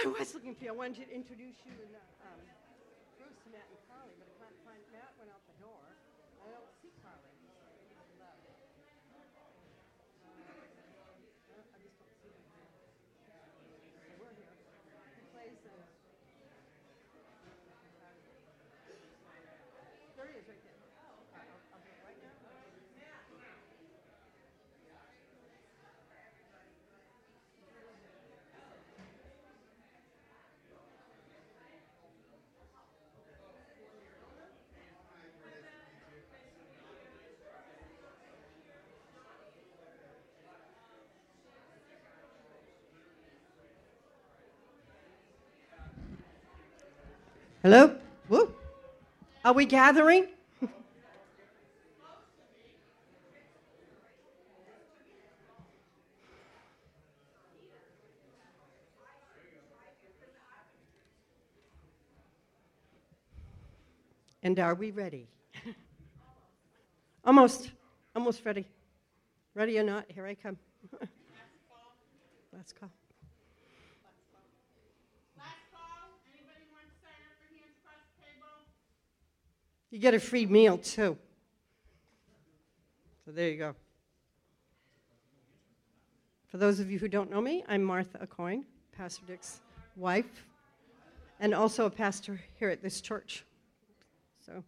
I was looking for you. I wanted to introduce you and uh, um, Bruce, Matt, and Carly, but I can't find Matt went out the door. I don't see Carly. Uh, I just don't see them here. So we're here. He plays uh, There he is, right there. Uh, I'll, I'll do it right now. Hello? Woo. Are we gathering? and are we ready? almost. Almost ready. Ready or not, here I come. Last call. Last call, anybody want to sign up for Hands Across the Table? You get a free meal too. So there you go. For those of you who don't know me, I'm Martha Acoin, Pastor Dick's wife, and also a pastor here at this church. So I'm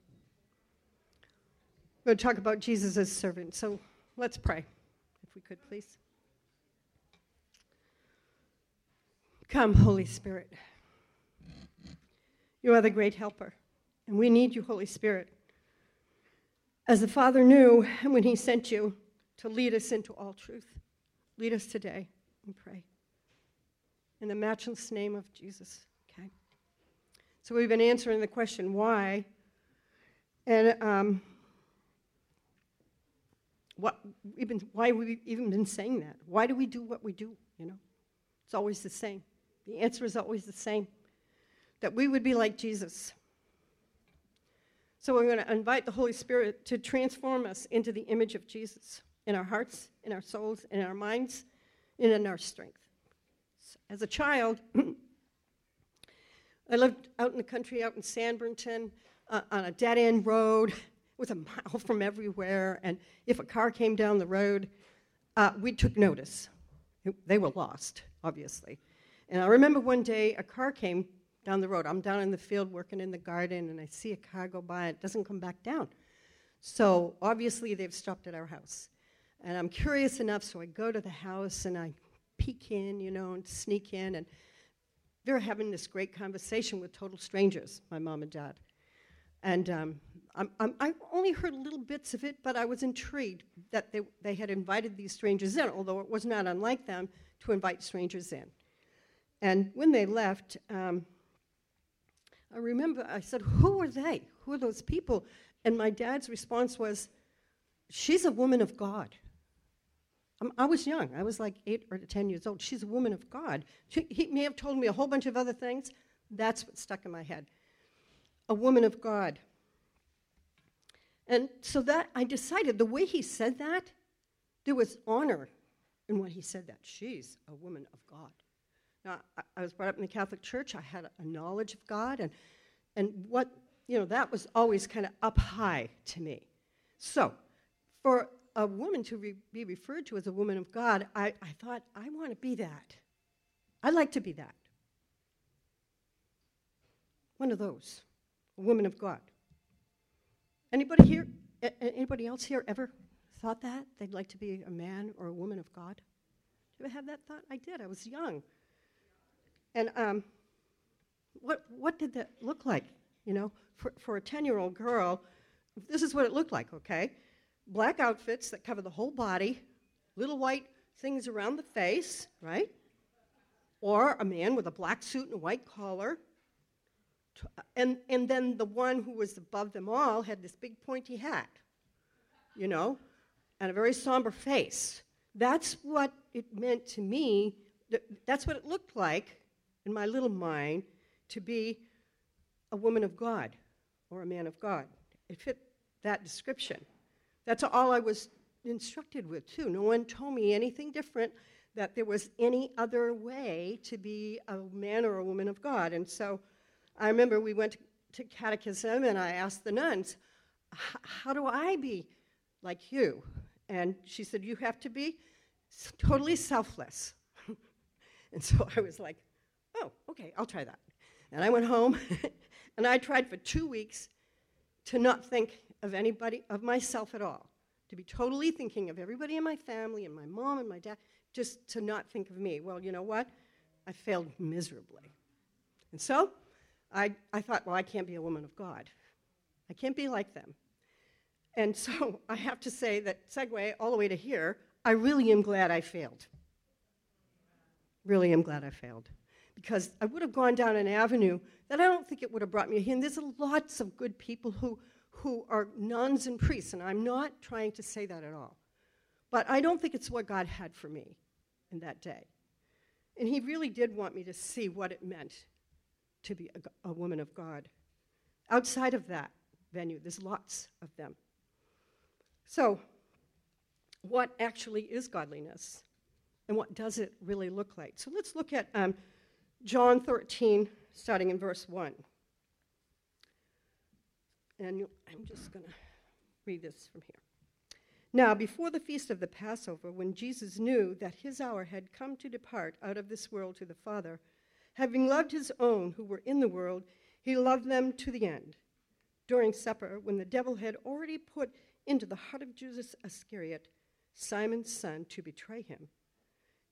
going to talk about Jesus as servant. So let's pray, if we could, please. Come, Holy Spirit. You are the great helper. And we need you, Holy Spirit. As the Father knew when He sent you to lead us into all truth, lead us today, we pray. In the matchless name of Jesus, okay? So we've been answering the question, why? And um, what, been, why we've even been saying that. Why do we do what we do, you know? It's always the same. The answer is always the same that we would be like Jesus. So we're going to invite the Holy Spirit to transform us into the image of Jesus in our hearts, in our souls, in our minds, and in our strength. As a child, I lived out in the country, out in San Bernardino, uh, on a dead end road. It was a mile from everywhere, and if a car came down the road, uh, we took notice. They were lost, obviously. And I remember one day a car came down the road. I'm down in the field working in the garden, and I see a car go by. It doesn't come back down. So obviously they've stopped at our house. And I'm curious enough, so I go to the house and I peek in, you know, and sneak in. And they're having this great conversation with total strangers, my mom and dad. And um, I'm, I'm, I only heard little bits of it, but I was intrigued that they, they had invited these strangers in, although it was not unlike them to invite strangers in. And when they left, um, I remember I said, Who are they? Who are those people? And my dad's response was, She's a woman of God. Um, I was young. I was like eight or 10 years old. She's a woman of God. She, he may have told me a whole bunch of other things. That's what stuck in my head. A woman of God. And so that I decided the way he said that, there was honor in what he said that. She's a woman of God. Now, I, I was brought up in the Catholic Church. I had a, knowledge of God, and, and what, you know, that was always kind of up high to me. So, for a woman to re- be referred to as a woman of God, I, I thought, I want to be that. I'd like to be that. One of those, a woman of God. Anybody here, anybody else here ever thought that? They'd like to be a man or a woman of God? Did you ever have that thought? I did. I was young. And um, what, what did that look like? You know, for, for a 10 year old girl, this is what it looked like, okay? Black outfits that cover the whole body, little white things around the face, right? Or a man with a black suit and a white collar. And, and then the one who was above them all had this big pointy hat, you know, and a very somber face. That's what it meant to me. That's what it looked like in my little mind to be a woman of God or a man of God. It fit that description. That's all I was instructed with, too. No one told me anything different that there was any other way to be a man or a woman of God. And so I remember we went to catechism and I asked the nuns, How do I be like you? And she said, You have to be totally selfless. and so I was like, Oh, okay, I'll try that. And I went home and I tried for two weeks to not think of anybody, of myself at all, to be totally thinking of everybody in my family and my mom and my dad, just to not think of me. Well, you know what? I failed miserably. And so I, I thought, well, I can't be a woman of God. I can't be like them. And so I have to say that segue all the way to here, I really am glad I failed. Really am glad I failed. Because I would have gone down an avenue that I don't think it would have brought me here. And there's lots of good people who, who are nuns and priests, and I'm not trying to say that at all. But I don't think it's what God had for me in that day. And He really did want me to see what it meant to be a, a woman of God. Outside of that venue, there's lots of them. So, what actually is godliness? And what does it really look like? So let's look at um, John 13, starting in verse 1. And I'm just going to read this from here. Now, before the feast of the Passover, when Jesus knew that his hour had come to depart out of this world to the Father, having loved his own who were in the world, he loved them to the end. During supper, when the devil had already put into the heart of Judas Iscariot, Simon's son, to betray him,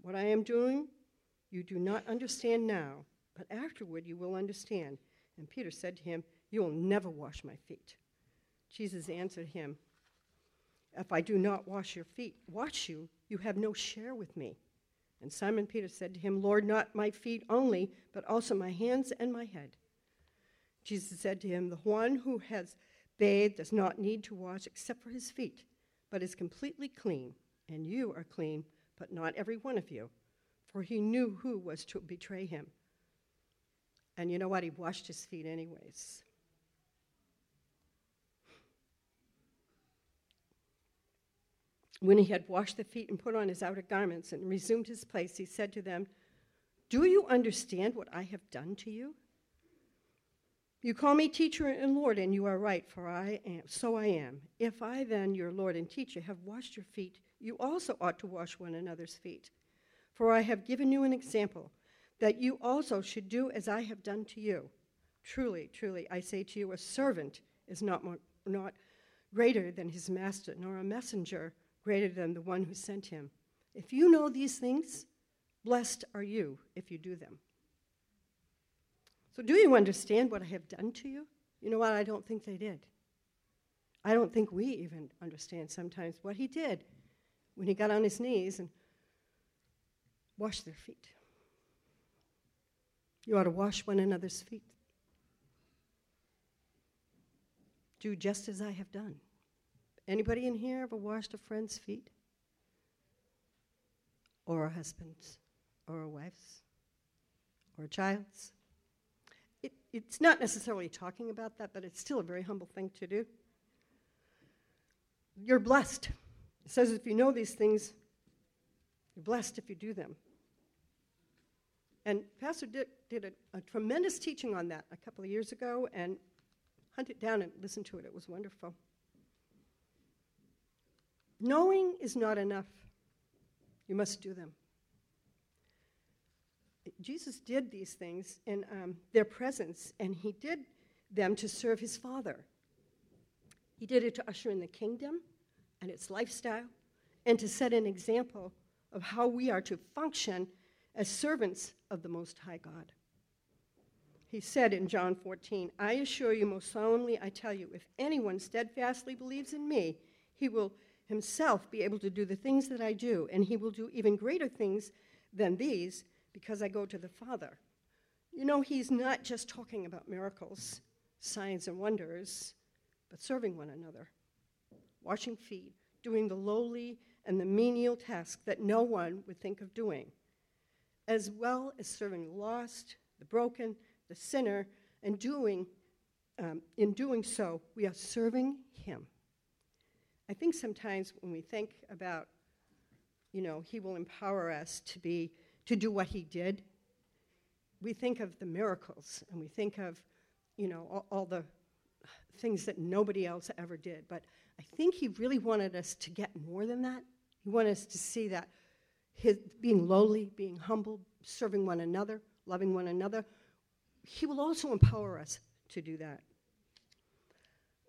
what I am doing, you do not understand now, but afterward you will understand. And Peter said to him, You will never wash my feet. Jesus answered him, If I do not wash your feet, wash you, you have no share with me. And Simon Peter said to him, Lord, not my feet only, but also my hands and my head. Jesus said to him, The one who has bathed does not need to wash except for his feet, but is completely clean, and you are clean but not every one of you, for he knew who was to betray him. And you know what? He washed his feet, anyways. When he had washed the feet and put on his outer garments and resumed his place, he said to them, Do you understand what I have done to you? You call me teacher and Lord, and you are right, for I am, so I am. If I then, your Lord and teacher, have washed your feet, you also ought to wash one another's feet. For I have given you an example, that you also should do as I have done to you. Truly, truly, I say to you, a servant is not, more, not greater than his master, nor a messenger greater than the one who sent him. If you know these things, blessed are you if you do them. So, do you understand what I have done to you? You know what? I don't think they did. I don't think we even understand sometimes what he did when he got on his knees and washed their feet. You ought to wash one another's feet. Do just as I have done. Anybody in here ever washed a friend's feet? Or a husband's? Or a wife's? Or a child's? It, it's not necessarily talking about that, but it's still a very humble thing to do. You're blessed. It says if you know these things, you're blessed if you do them. And Pastor Dick did a, a tremendous teaching on that a couple of years ago, and hunt it down and listen to it. It was wonderful. Knowing is not enough. You must do them. Jesus did these things in um, their presence, and he did them to serve his Father. He did it to usher in the kingdom, and its lifestyle, and to set an example of how we are to function as servants of the Most High God. He said in John 14, I assure you, most solemnly, I tell you, if anyone steadfastly believes in me, he will himself be able to do the things that I do, and he will do even greater things than these because I go to the Father. You know, he's not just talking about miracles, signs, and wonders, but serving one another, washing feet, doing the lowly and the menial task that no one would think of doing, as well as serving the lost, the broken, the sinner, and doing, um, in doing so, we are serving him. I think sometimes when we think about, you know, he will empower us to be, to do what he did, we think of the miracles and we think of, you know, all, all the things that nobody else ever did. But I think he really wanted us to get more than that. He wanted us to see that his, being lowly, being humble, serving one another, loving one another, he will also empower us to do that.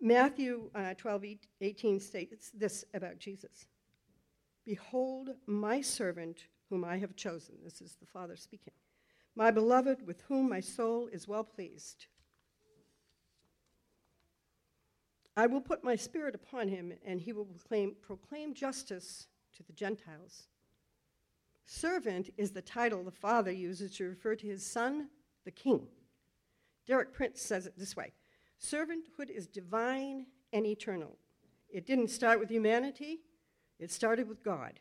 Matthew uh, 12, 18 states this about Jesus Behold, my servant whom I have chosen. This is the Father speaking. My beloved, with whom my soul is well pleased. I will put my spirit upon him, and he will proclaim, proclaim justice to the Gentiles. Servant is the title the Father uses to refer to his Son, the King. Derek Prince says it this way Servanthood is divine and eternal. It didn't start with humanity, it started with God.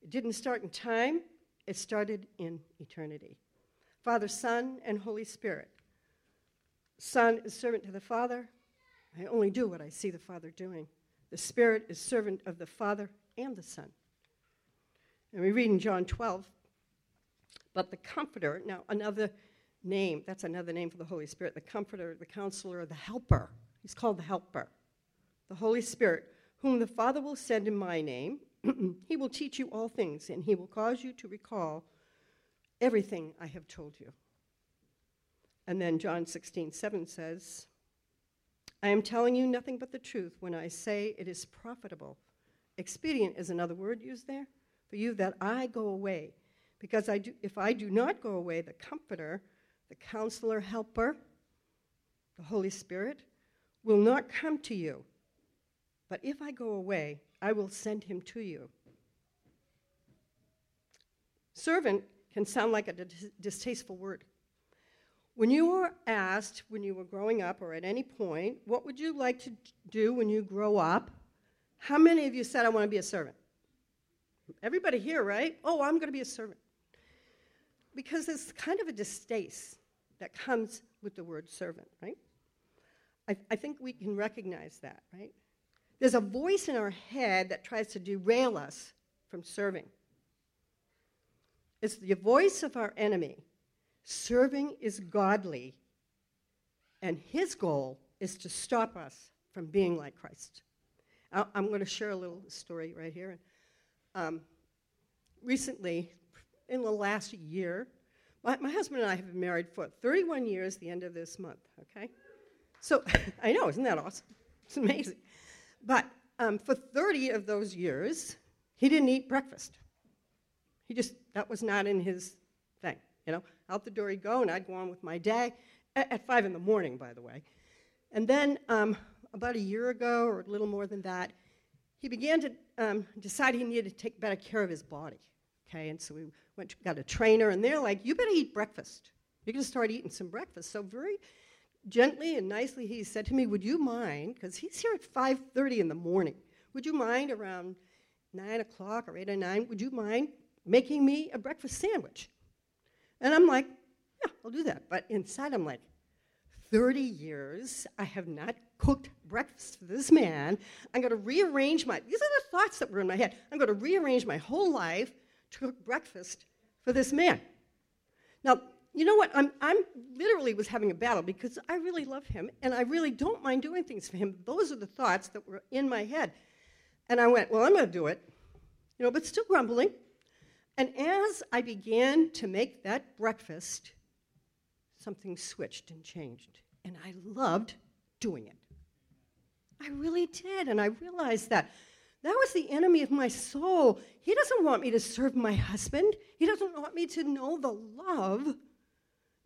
It didn't start in time, it started in eternity. Father, Son, and Holy Spirit. Son is servant to the Father. I only do what I see the Father doing. The Spirit is servant of the Father and the Son. And we read in John 12, but the Comforter, now another name, that's another name for the Holy Spirit, the Comforter, the Counselor, the Helper. He's called the Helper. The Holy Spirit, whom the Father will send in my name, he will teach you all things, and he will cause you to recall everything I have told you. And then John 16, 7 says, I am telling you nothing but the truth when I say it is profitable. Expedient is another word used there for you that I go away. Because I do, if I do not go away, the Comforter, the Counselor, Helper, the Holy Spirit, will not come to you. But if I go away, I will send him to you. Servant can sound like a distasteful word. When you were asked when you were growing up or at any point, what would you like to do when you grow up? How many of you said, I want to be a servant? Everybody here, right? Oh, I'm going to be a servant. Because there's kind of a distaste that comes with the word servant, right? I, I think we can recognize that, right? There's a voice in our head that tries to derail us from serving. It's the voice of our enemy. Serving is godly, and his goal is to stop us from being like Christ. I'm going to share a little story right here. Um, recently, in the last year, my, my, husband and I have been married for 31 years, the end of this month, okay? So, I know, isn't that awesome? It's amazing. But um, for 30 of those years, he didn't eat breakfast. He just, that was not in his. You know, out the door he'd go, and I'd go on with my day at, 5 in the morning, by the way. And then um, about a year ago, or a little more than that, he began to um, decide he needed to take better care of his body. Okay, and so we went to, got a trainer, and they're like, "You better eat breakfast. You're going to start eating some breakfast." So very gently and nicely, he said to me, "Would you mind? Because he's here at 5:30 in the morning. Would you mind around nine o'clock or eight or nine? Would you mind making me a breakfast sandwich?" And I'm like, "Yeah, I'll do that." But inside, I'm like, 30 years, I have not cooked breakfast for this man. I'm going to rearrange my, these are the thoughts that were in my head. I'm going to rearrange my whole life to cook breakfast for this man. Now, you know what? I'm, I'm literally was having a battle because I really love him and I really don't mind doing things for him. Those are the thoughts that were in my head. And I went, well, I'm going to do it, you know, but still grumbling. And as I began to make that breakfast, something switched and changed. And I loved doing it. I really did. And I realized that that was the enemy of my soul. He doesn't want me to serve my husband, he doesn't want me to know the love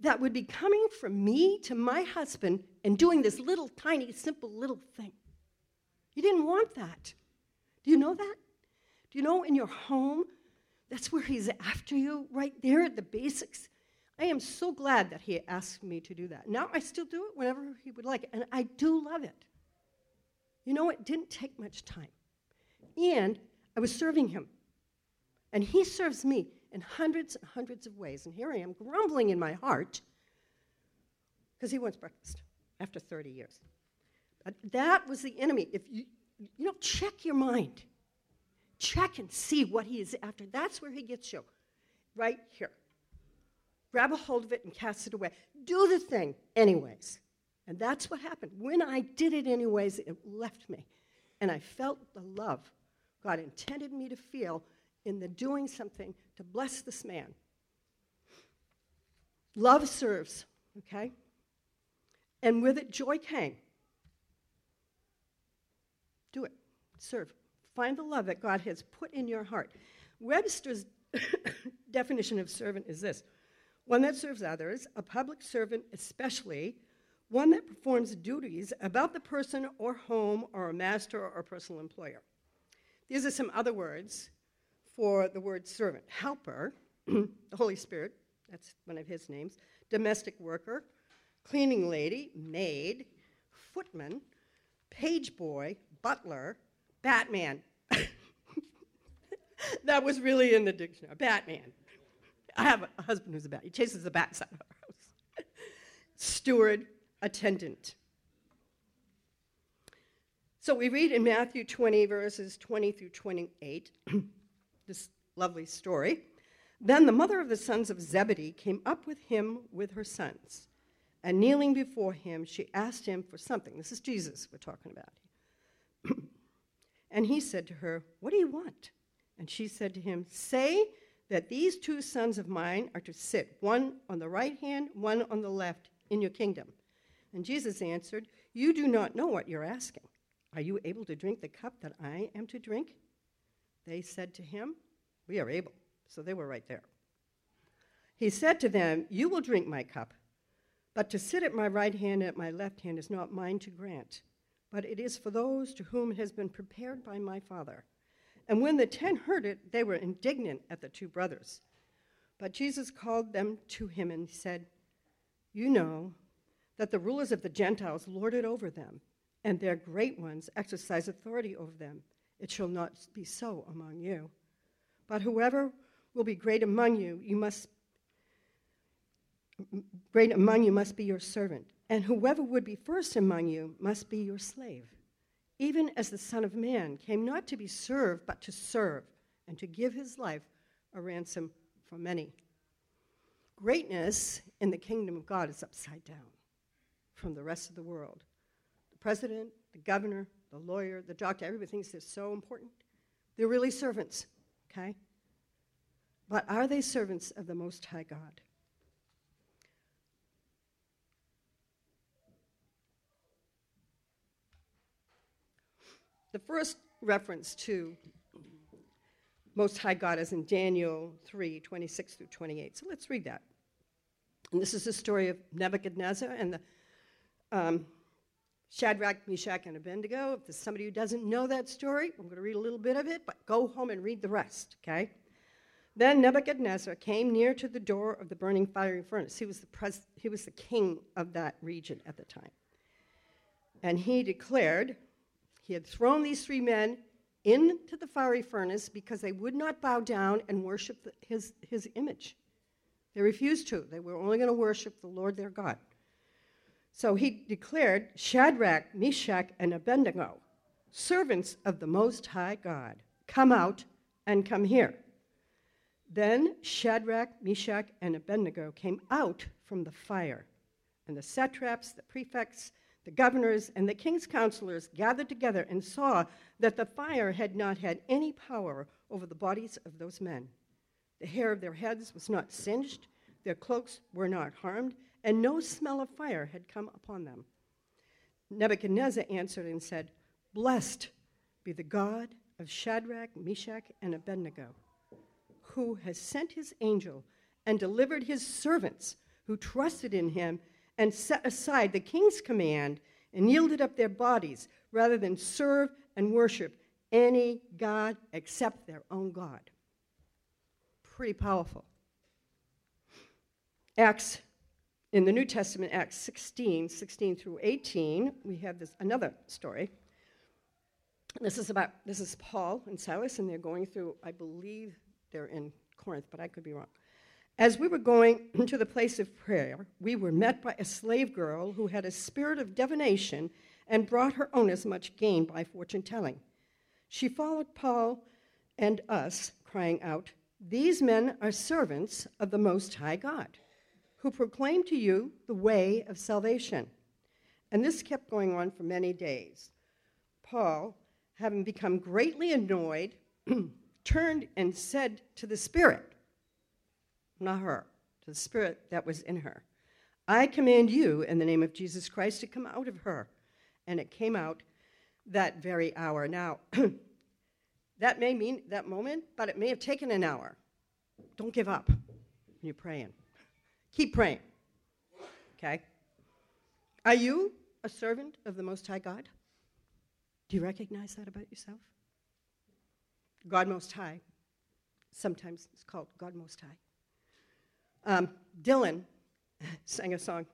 that would be coming from me to my husband and doing this little, tiny, simple little thing. He didn't want that. Do you know that? Do you know in your home That's where He's after you, right there at the basics. I am so glad that He asked me to do that. Now I still do it whenever He would like, it, and I do love it. You know, it didn't take much time. And I was serving Him. And He serves me in hundreds and hundreds of ways. And here I am grumbling in my heart because He wants breakfast after 30 years. But that was the enemy. If you, you know, check your mind. Check and see what he is after. That's where he gets you. Right here. Grab a hold of it and cast it away. Do the thing anyways. And that's what happened. When I did it anyways, it left me. And I felt the love God intended me to feel in the doing something to bless this man. Love serves, okay? And with it, joy came. Do it. Serve. Find the love that God has put in your heart. Webster's definition of servant is this one that serves others, a public servant especially, one that performs duties about the person or home or a master or personal employer. These are some other words for the word servant helper, the Holy Spirit, that's one of his names, domestic worker, cleaning lady, maid, footman, page boy, butler, Batman. that was really in the dictionary. Batman. I have a husband who's a bat. He chases the bats out of our house. Steward, attendant. So we read in Matthew 20, verses 20 through 28, this lovely story. Then the mother of the sons of Zebedee came up with him with her sons. And kneeling before him, she asked him for something. This is Jesus we're talking about. And he said to her, What do you want? And she said to him, Say that these two sons of mine are to sit, one on the right hand, one on the left, in your kingdom. And Jesus answered, You do not know what you're asking. Are you able to drink the cup that I am to drink? They said to him, We are able. So they were right there. He said to them, You will drink my cup, but to sit at my right hand and at my left hand is not mine to grant but it is for those to whom it has been prepared by my Father. And when the ten heard it, they were indignant at the two brothers. But Jesus called them to him and said, You know that the rulers of the Gentiles lord it over them, and their great ones exercise authority over them. It shall not be so among you. But whoever will be great among you, you must great among you must be your servant and whoever would be first among you must be your slave, even as the Son of Man came not to be served, but to serve, and to give his life a ransom for many. Greatness in the kingdom of God is upside down from the rest of the world. The president, the governor, the lawyer, the doctor, everybody thinks they're so important. They're really servants, okay? But are they servants of the Most High God? The first reference to Most High God is in Daniel 3 26 through 28. So let's read that. And this is the story of Nebuchadnezzar and the um, Shadrach, Meshach, and Abednego. If there's somebody who doesn't know that story, I'm going to read a little bit of it, but go home and read the rest, okay? Then Nebuchadnezzar came near to the door of the burning fiery furnace. He was the, pres- he was the king of that region at the time. And he declared, he had thrown these three men into the fiery furnace because they would not bow down and worship the, his, his image. They refused to. They were only going to worship the Lord their God. So he declared Shadrach, Meshach, and Abednego, servants of the Most High God, come out and come here. Then Shadrach, Meshach, and Abednego came out from the fire, and the satraps, the prefects, the governors and the king's counselors gathered together and saw that the fire had not had any power over the bodies of those men. The hair of their heads was not singed, their cloaks were not harmed, and no smell of fire had come upon them. Nebuchadnezzar answered and said, Blessed be the God of Shadrach, Meshach, and Abednego, who has sent his angel and delivered his servants who trusted in him and set aside the king's command and yielded up their bodies rather than serve and worship any God except their own God. pretty powerful. Acts, in the New Testament, Acts 16, 16 through 18, we have this another story. This is about this is Paul and Silas, and they're going through, I believe they're in Corinth, but I could be wrong. As we were going to the place of prayer, we were met by a slave girl who had a spirit of divination and brought her owners much gain by fortune telling. She followed Paul and us, crying out, These men are servants of the Most High God, who proclaim to you the way of salvation. And this kept going on for many days. Paul, having become greatly annoyed, turned and said to the Spirit, not her, to the Spirit that was in her, I command you in the name of Jesus Christ to come out of her. And it came out that very hour. Now, that may mean that moment, but it may have taken an hour. Don't give up when you're praying. Keep praying. Okay? Are you a servant of the Most High God? Do you recognize that about yourself? God Most High. Sometimes it's called God Most High. Um, Dylan sang a song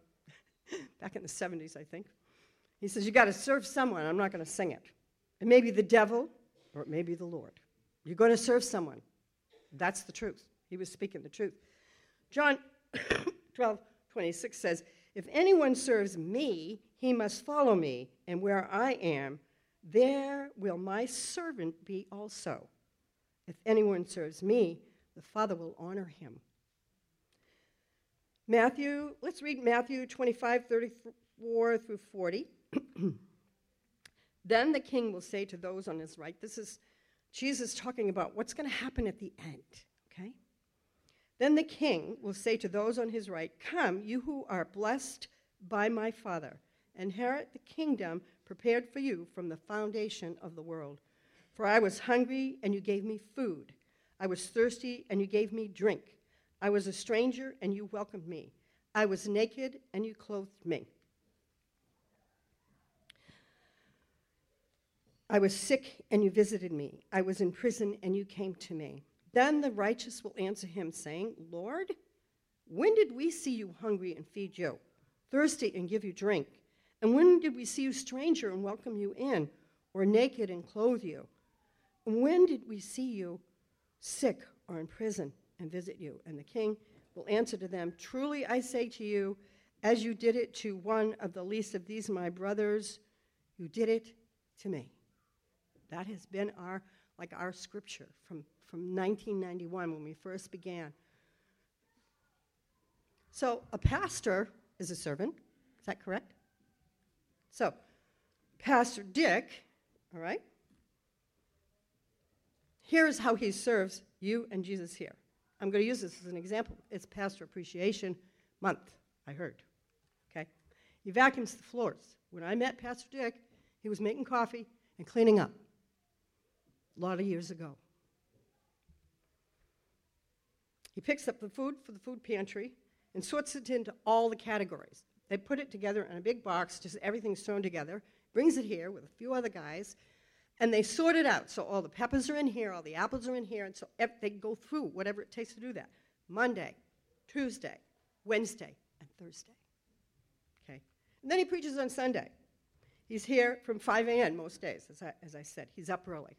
back in the 70s, I think. He says, You got to serve someone. I'm not going to sing it. It may be the devil or it may be the Lord. You're going to serve someone. That's the truth. He was speaking the truth. John 12, 26 says, If anyone serves me, he must follow me, and where I am, there will my servant be also. If anyone serves me, the Father will honor him. Matthew, let's read Matthew 25, 34 through 40. then the king will say to those on his right, this is Jesus talking about what's going to happen at the end, okay? Then the king will say to those on his right, Come, you who are blessed by my Father, inherit the kingdom prepared for you from the foundation of the world. For I was hungry, and you gave me food. I was thirsty, and you gave me drink. I was a stranger, and you welcomed me. I was naked, and you clothed me. I was sick, and you visited me. I was in prison, and you came to me. Then the righteous will answer him, saying, Lord, when did we see you hungry and feed you, thirsty and give you drink? And when did we see you stranger and welcome you in, or naked and clothe you? And when did we see you sick or in prison and visit you? And the king will answer to them, Truly I say to you, as you did it to one of the least of these my brothers, you did it to me. That has been our like our scripture from, from 1991 when we first began. So a pastor is a servant. Is that correct? So, Pastor Dick, all right, here's how he serves you and Jesus here. I'm going to use this as an example. It's Pastor Appreciation Month, I heard. Okay? He vacuums the floors. When I met Pastor Dick, he was making coffee and cleaning up a lot of years ago. He picks up the food for the food pantry and sorts it into all the categories. They put it together in a big box, just everything's thrown together, brings it here with a few other guys, and they sort it out. So all the peppers are in here, all the apples are in here, and so they go through whatever it takes to do that. Monday, Tuesday, Wednesday, and Thursday. Okay? And then he preaches on Sunday. He's here from 5 a.m. most days, as I, as I said. He's up early.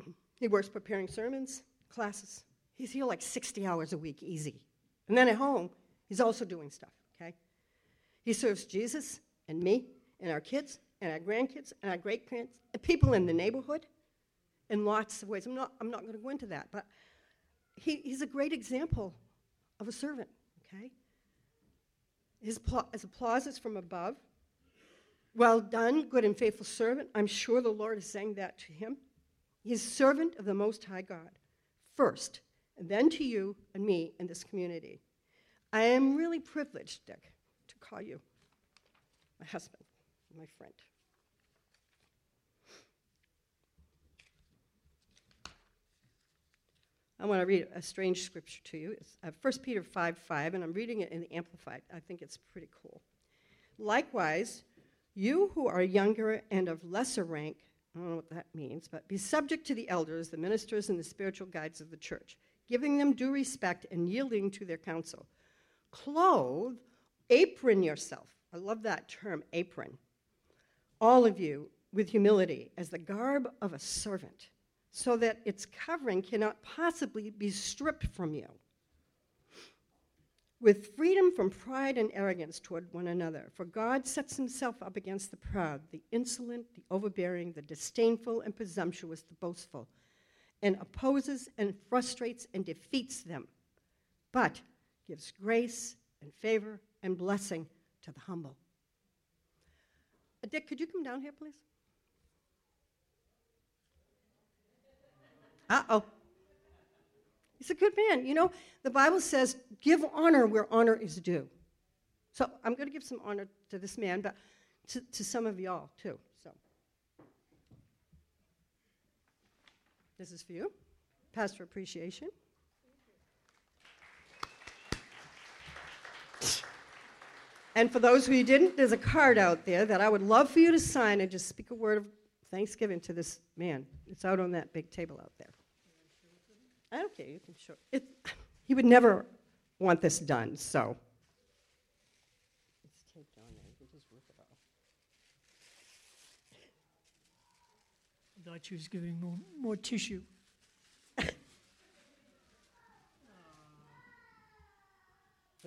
He works preparing sermons, classes. He's here like 60 hours a week, easy. And then at home, he's also doing stuff, okay? He serves Jesus and me and our kids and our grandkids and our great parents and uh, people in the neighborhood in lots of ways. I'm not, I'm not going to go into that, but he, he's a great example of a servant, okay? His, his applause is from above. Well done, good and faithful servant. I'm sure the Lord is saying that to him. He's servant of the Most High God, first, and then to you and me in this community. I am really privileged, Dick, to call you my husband, my friend. I want to read a strange scripture to you. It's uh, 1 Peter 5 5, and I'm reading it in the Amplified. I think it's pretty cool. Likewise, you who are younger and of lesser rank, I don't know what that means, but be subject to the elders, the ministers, and the spiritual guides of the church, giving them due respect and yielding to their counsel. Clothe, apron yourself. I love that term, apron. All of you with humility as the garb of a servant, so that its covering cannot possibly be stripped from you with freedom from pride and arrogance toward one another. For God sets himself up against the proud, the insolent, the overbearing, the disdainful, and presumptuous, the boastful, and opposes and frustrates and defeats them, but gives grace and favor and blessing to the humble. Dick, could you come down here, please? Uh oh. He's a good man. You know, the Bible says, give honor where honor is due. So I'm going to give some honor to this man, but to, to some of y'all too. So this is for you, Pastor Appreciation. And for those who didn't, there's a card out there that I would love for you to sign and just speak a word of thanksgiving to this man. It's out on that big table out there. Okay, you can show. It, he would never want this done, so. It's taped on there. You can just rip it off. I thought she was giving more, more tissue. What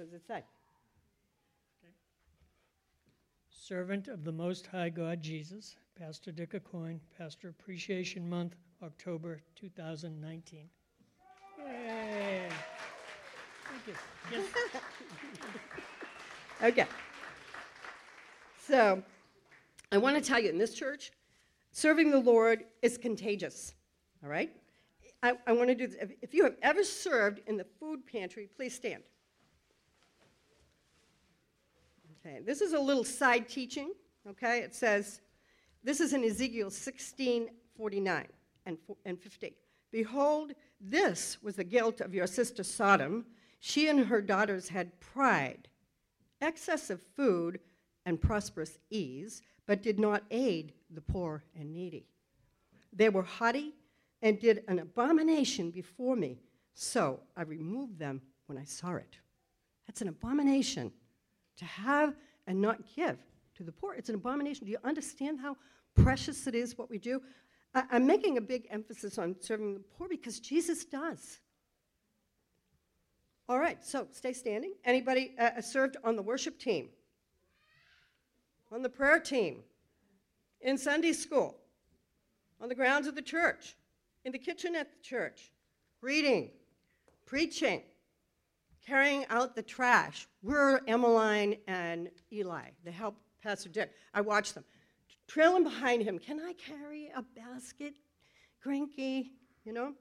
does it say? Servant of the Most High God Jesus, Pastor Dick Acoin, Pastor Appreciation Month, October 2019. Yay! Thank you. Yes. Okay. So, I want to tell you in this church, serving the Lord is contagious. All right? I, I want to do this. If, if you have ever served in the food pantry, please stand. Okay, this is a little side teaching. Okay, it says, this is in Ezekiel 16 49 and, and 50. Behold, this was the guilt of your sister Sodom. She and her daughters had pride, excess of food, and prosperous ease, but did not aid the poor and needy. They were haughty and did an abomination before me, so I removed them when I saw it. That's an abomination to have and not give to the poor. It's an abomination. Do you understand how precious it is what we do? I, am making a big emphasis on serving the poor because Jesus does. All right, so stay standing. Anybody uh, uh, served on the worship team? On the prayer team? In Sunday school? On the grounds of the church? In the kitchen at the church? Reading? Preaching? Carrying out the trash? We're Emmeline and Eli. They help Pastor Dick. I watch them trailing behind him. Can I carry a basket? Grinky, you know?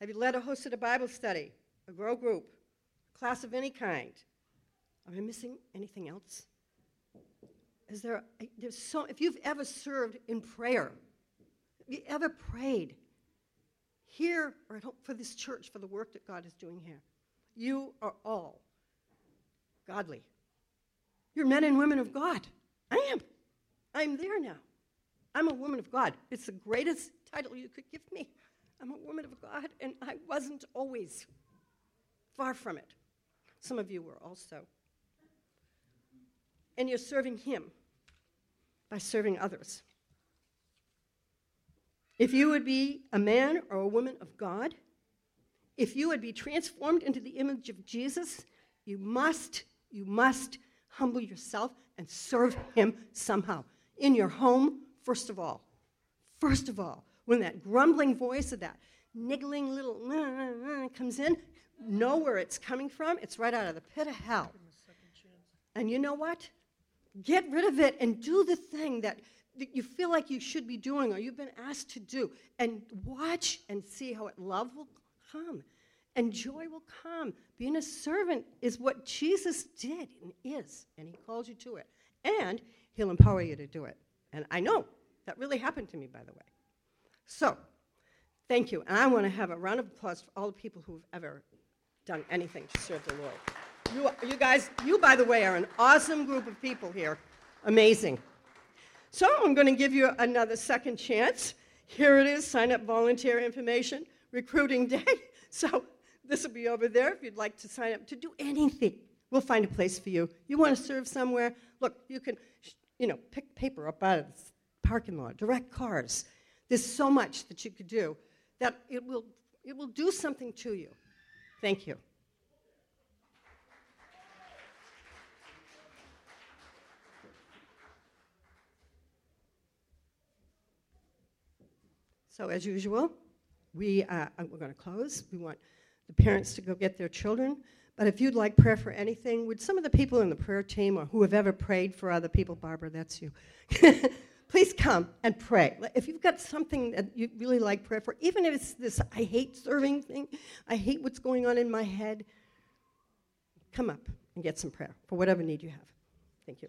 Have you led or hosted a Bible study, a grow group, a class of any kind? Am I missing anything else? Is there, there's so, if you've ever served in prayer, have you ever prayed here or at home for this church, for the work that God is doing here, you are all godly. You're men and women of God. I am. I'm there now. I'm a woman of God. It's the greatest title you could give me. I'm a woman of God, and I wasn't always. Far from it. Some of you were also. And you're serving Him by serving others. If you would be a man or a woman of God, if you would be transformed into the image of Jesus, you must, you must humble yourself and serve Him somehow in your home, first of all. First of all, when that grumbling voice of that niggling little comes in, know where it's coming from. It's right out of the pit of hell. And you know what? Get rid of it and do the thing that, that you feel like you should be doing or you've been asked to do. And watch and see how it, love will come and joy will come. Being a servant is what Jesus did and is, and he calls you to it. And He'll empower you to do it. And I know that really happened to me, by the way. So, thank you. And I want to have a round of applause for all the people who've ever done anything to serve the Lord. You, you guys, you, by the way, are an awesome group of people here. Amazing. So I'm going to give you another second chance. Here it is sign up volunteer information, recruiting day. So this will be over there if you'd like to sign up to do anything. We'll find a place for you. You want to serve somewhere? Look, you can, you know, pick paper up out of the parking lot, direct cars. There's so much that you could do that it will, it will do something to you. Thank you. So, as usual, we, uh, uh, we're going to close. We want the parents to go get their children. But if you'd like prayer for anything, would some of the people in the prayer team or who have ever prayed for other people, Barbara, that's you, please come and pray. If you've got something that you really like prayer for, even if it's this I hate serving thing, I hate what's going on in my head, come up and get some prayer for whatever need you have. Thank you.